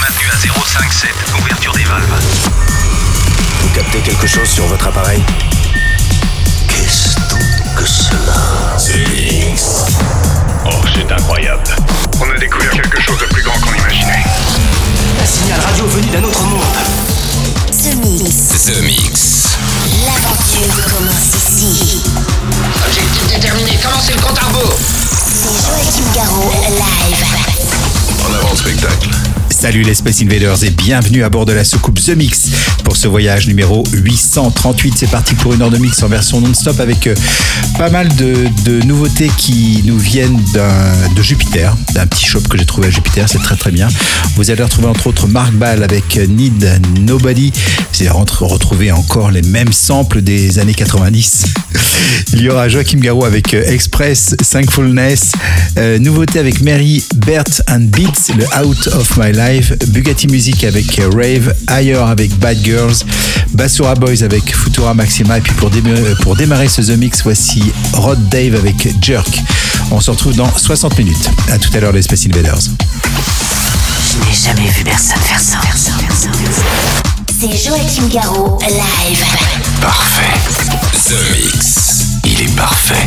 maintenu à 057. Ouverture des valves. Vous captez quelque chose sur votre appareil? Qu'est-ce donc que cela? Oh, c'est incroyable. On a découvert quelque chose de plus grand qu'on imaginait. Un signal radio venu d'un autre monde. The Mix. The Mix. L'aventure commence ici. Objectif déterminé, commencez le compte à rebours C'est Joachim Garraud, live. En avant le spectacle. Salut les Space Invaders et bienvenue à bord de la soucoupe The Mix pour ce voyage numéro 838. C'est parti pour une heure de mix en version non-stop avec euh, pas mal de, nouveautés qui nous viennent de Jupiter, d'un petit shop que j'ai trouvé à Jupiter, c'est très très bien. Vous allez retrouver entre autres Mark Ball avec euh, Need Nobody. Vous allez retrouver encore les mêmes samples des années 90. Il y aura Joachim Garou avec euh, Express, Thankfulness, nouveauté avec Mary, Bert and Beats, le Out of My Life, Bugatti Music avec euh, Rave, Higher avec Bad Girls, Basura Boys avec Futura Maxima, et puis pour, démarrer- euh, pour démarrer ce The Mix, voici Rod Dave avec Jerk. On se retrouve dans 60 minutes. À tout à l'heure les Space Invaders. Je n'ai jamais vu personne faire ça. C'est Joachim Garraud, live. Parfait. The Mix. Il est parfait.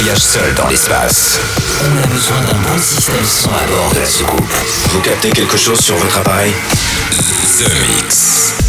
Voyage seul dans l'espace, On a besoin d'un bon système son à bord de la soucoupe. Vous captez quelque chose sur votre appareil? The Mix.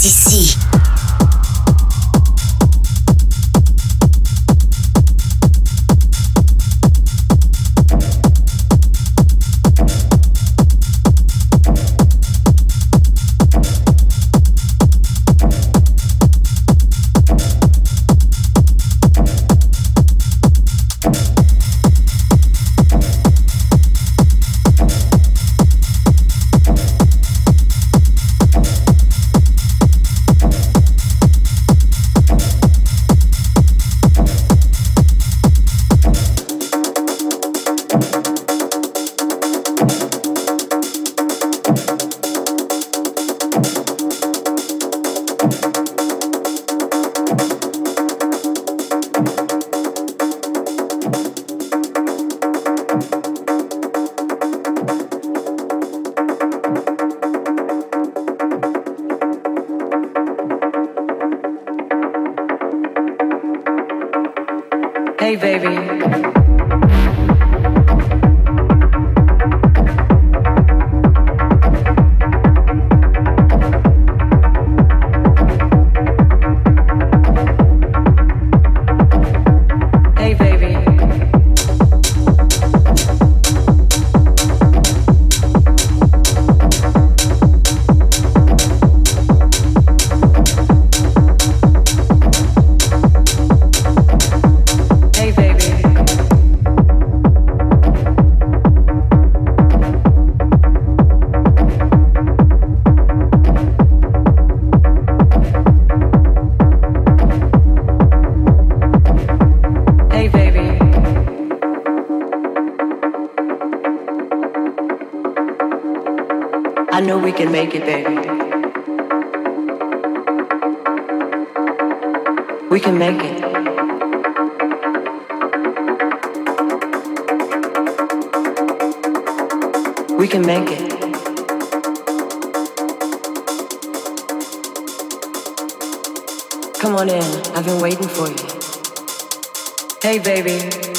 CC. Make it, baby. We can make it. We can make it. Come on in. I've been waiting for you. Hey, baby.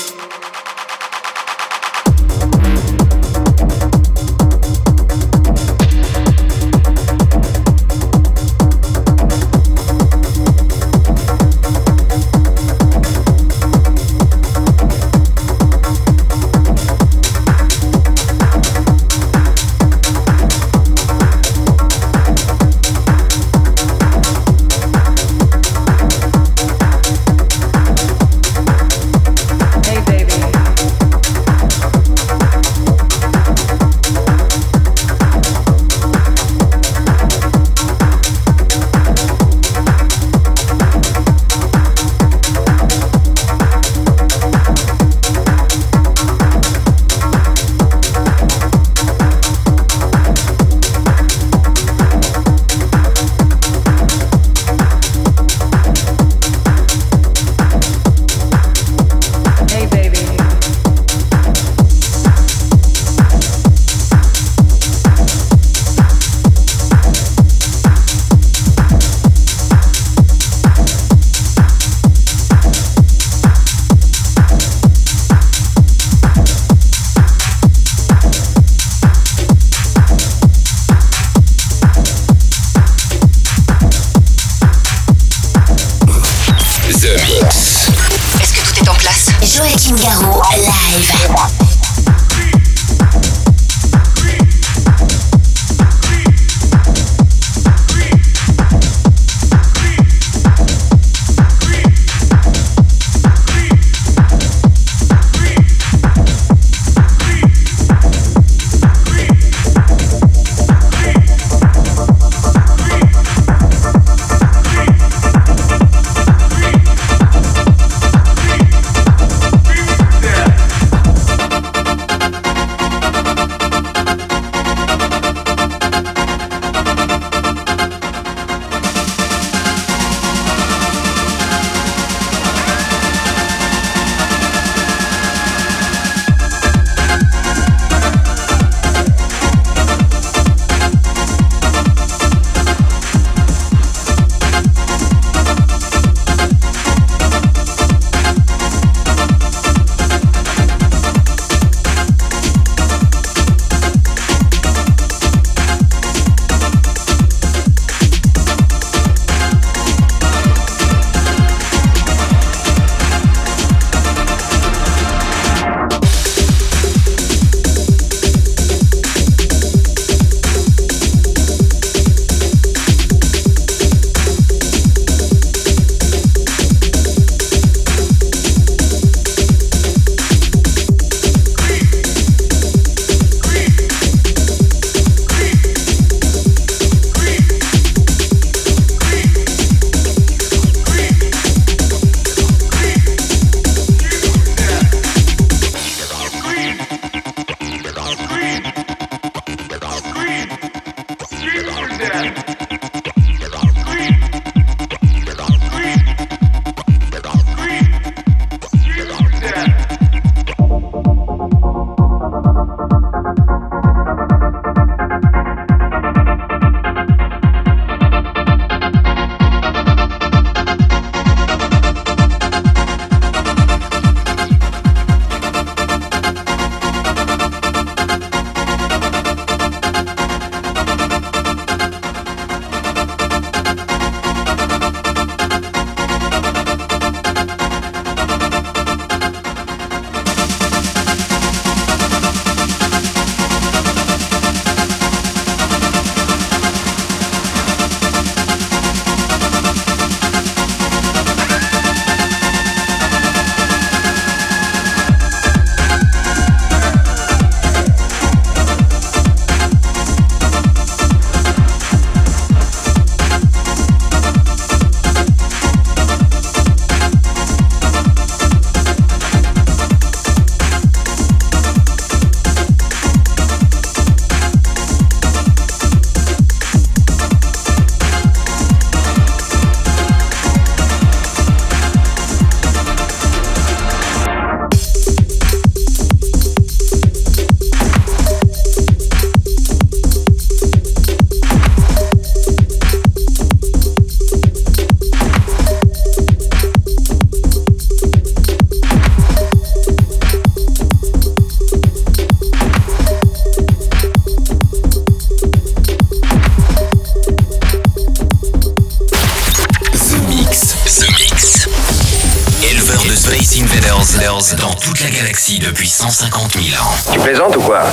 Toute la galaxie depuis 150 000 ans. Tu plaisantes ou quoi?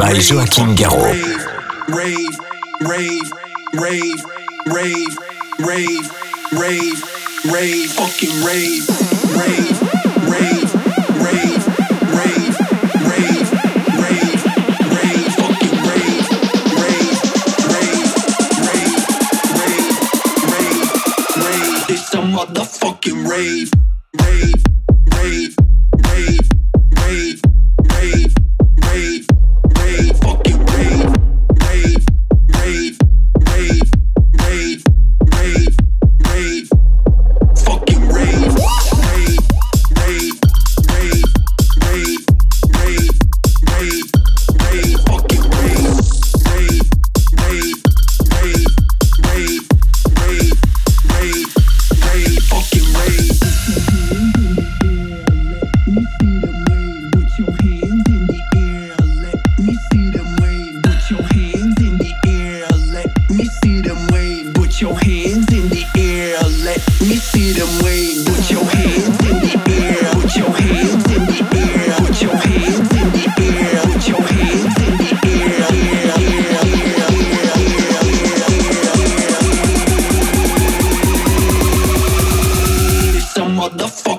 by Joachim Garraud. Rave, rave, rave, rave, rave, rave, rave, fucking rave, rave, rave, rave, rave, rave, rave, rave, fucking rave, rave, rave, rave, rave, rave, rave. A motherfucking rave.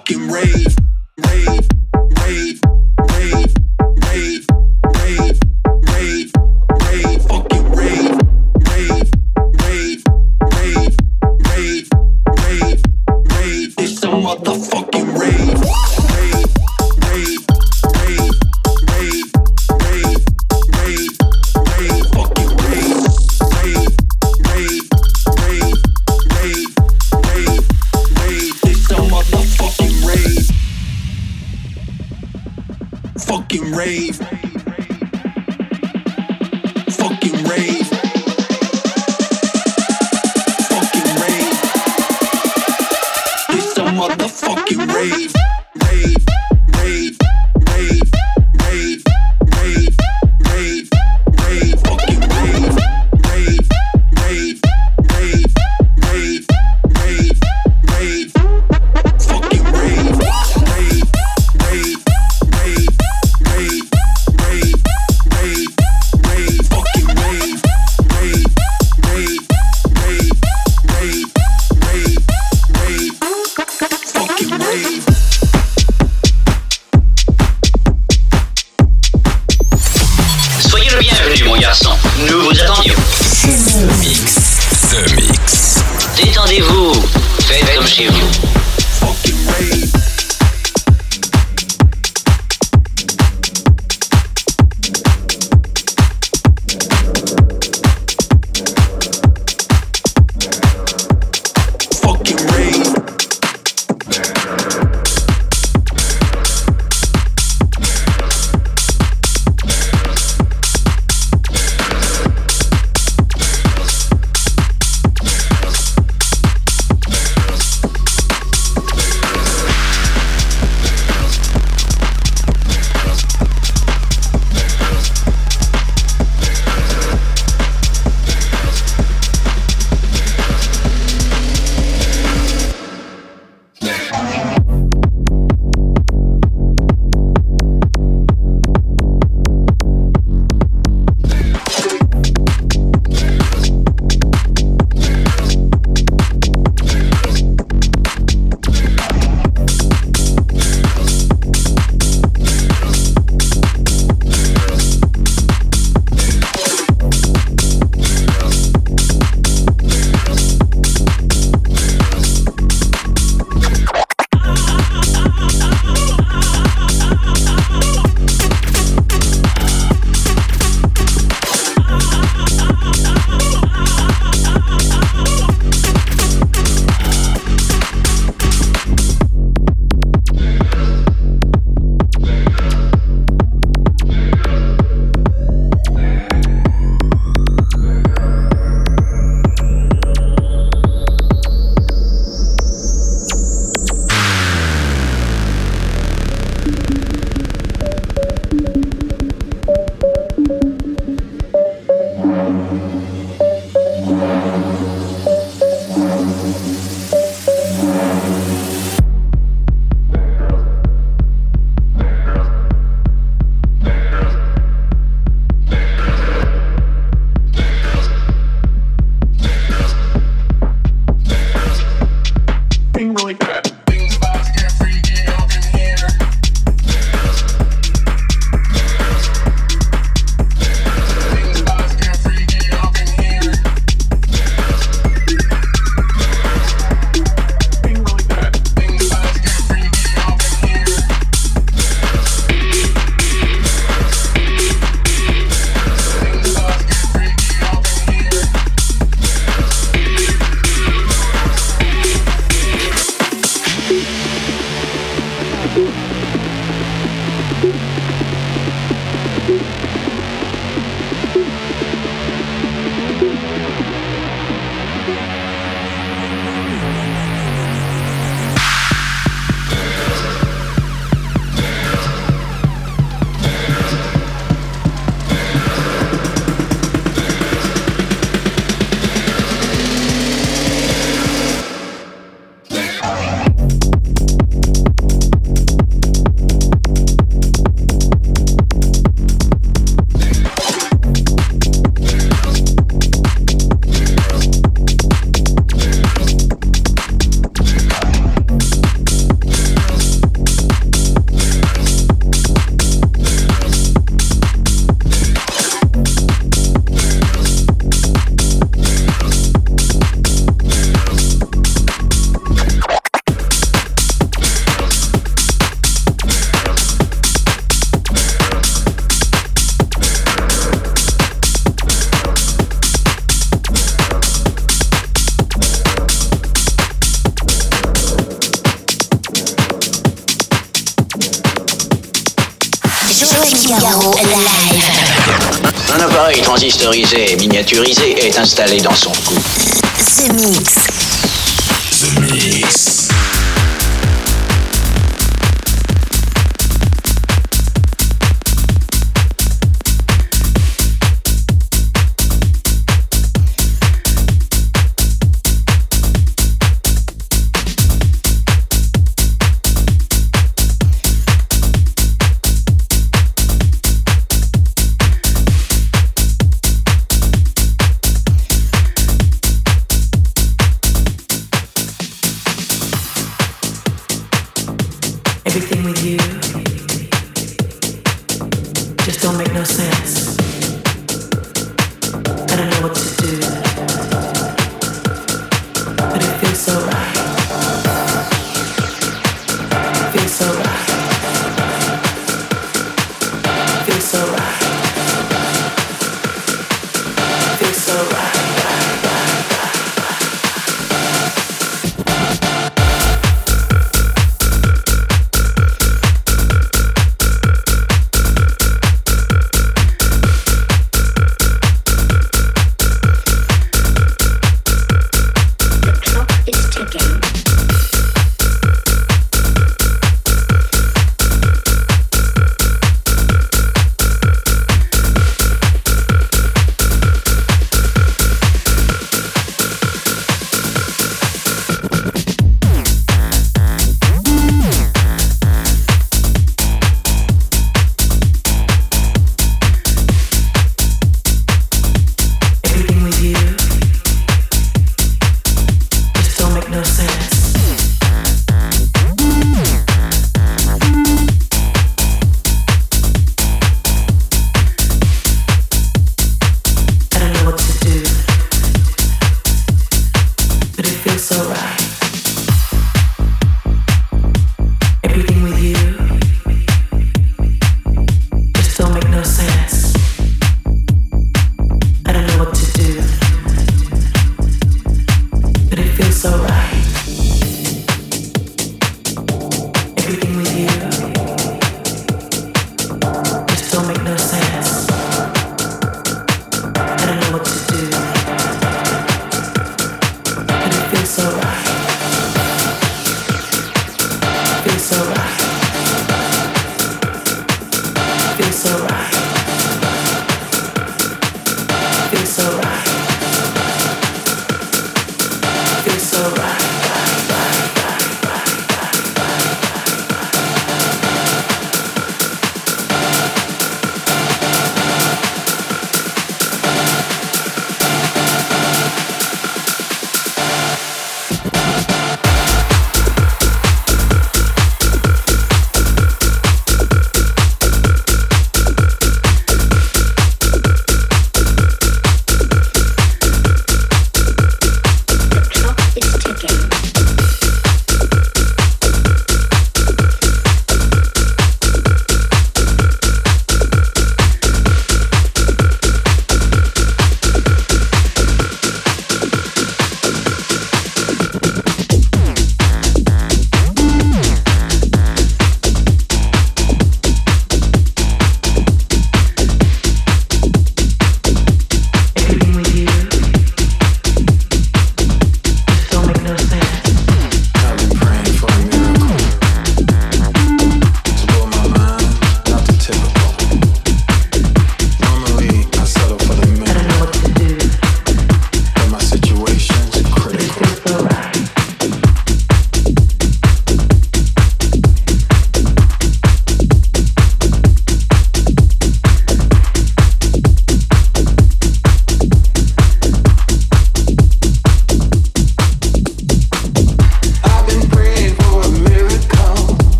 fucking rave, rave. est installé dans son cou.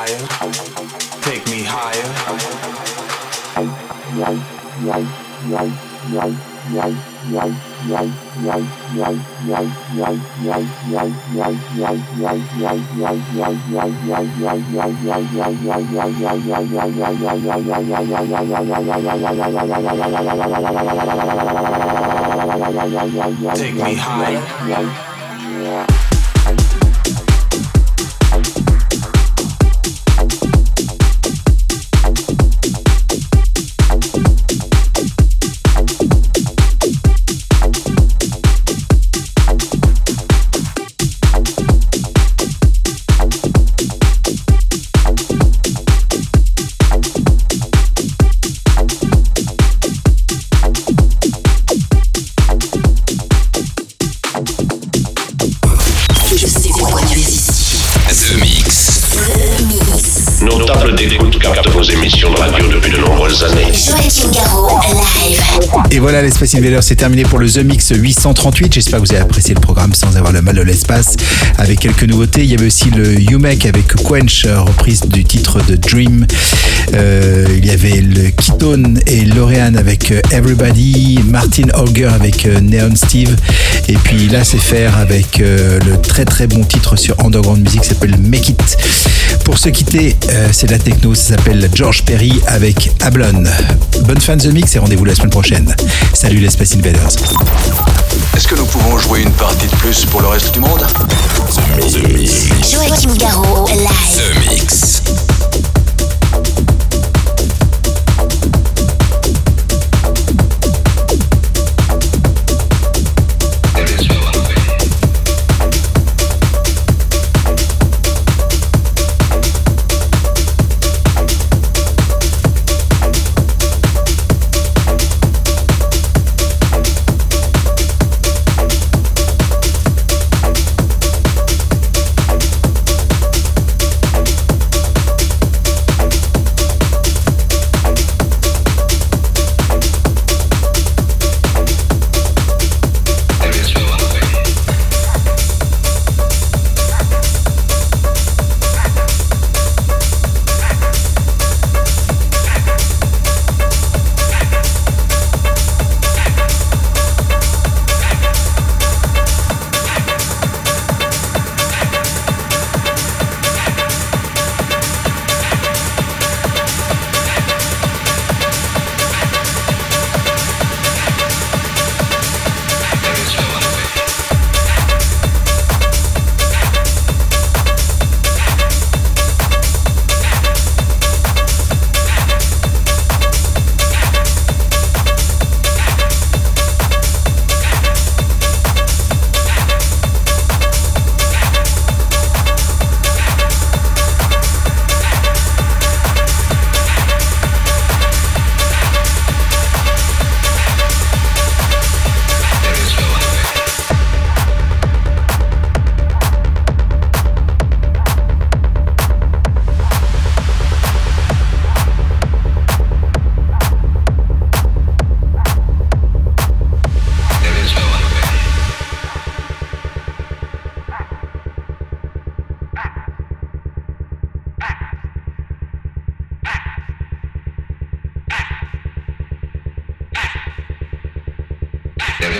Higher, take me higher. Take me higher. C'est terminé pour le The Mix 838. J'espère que vous avez apprécié le programme sans avoir le mal de l'espace. Avec quelques nouveautés, il y avait aussi le UMEC avec Quench, euh, reprise du titre de Dream. Euh, il y avait le Ketone et Lorean avec euh, Everybody. Martin Auger avec euh, Neon Steve. Et puis là, c'est avec le très très bon titre sur Underground Music qui s'appelle Make It. Pour se quitter, euh, c'est de la techno, ça s'appelle George Perry avec Ablon. Bonne fin de The Mix et rendez-vous la semaine prochaine. Salut les Space Invaders. Est-ce que nous pouvons jouer une partie de plus pour le reste du monde? The Mix. Joachim Garraud, live. The Mix.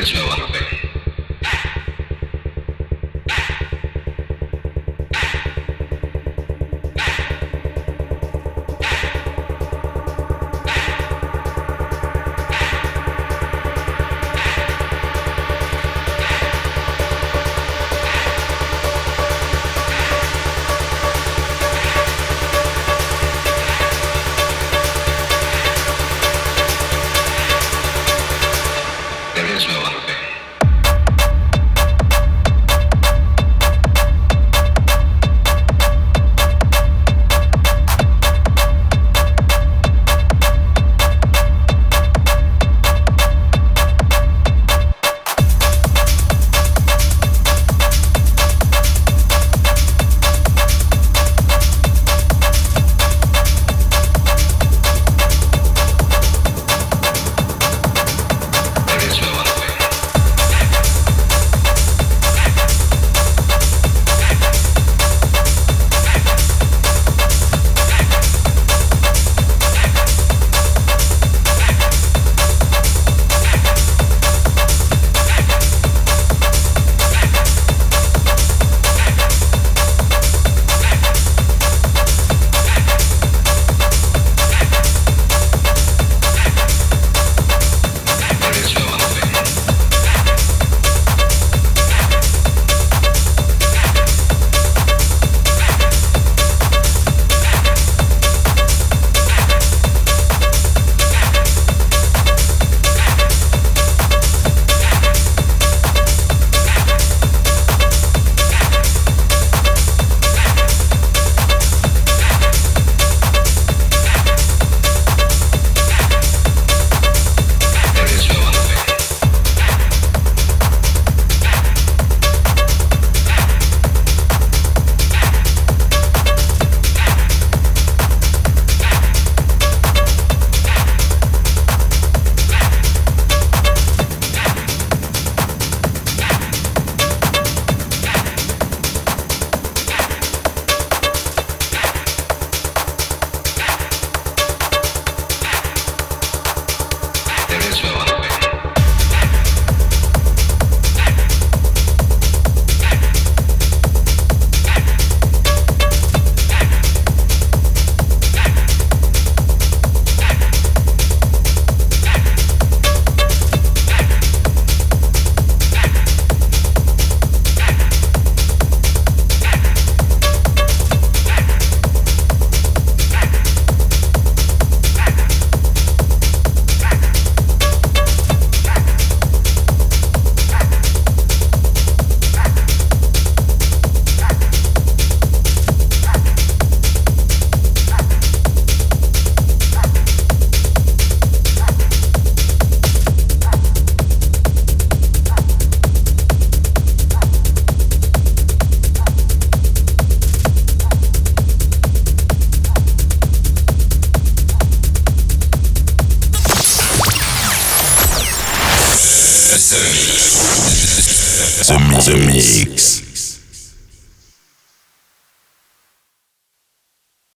Venezuela.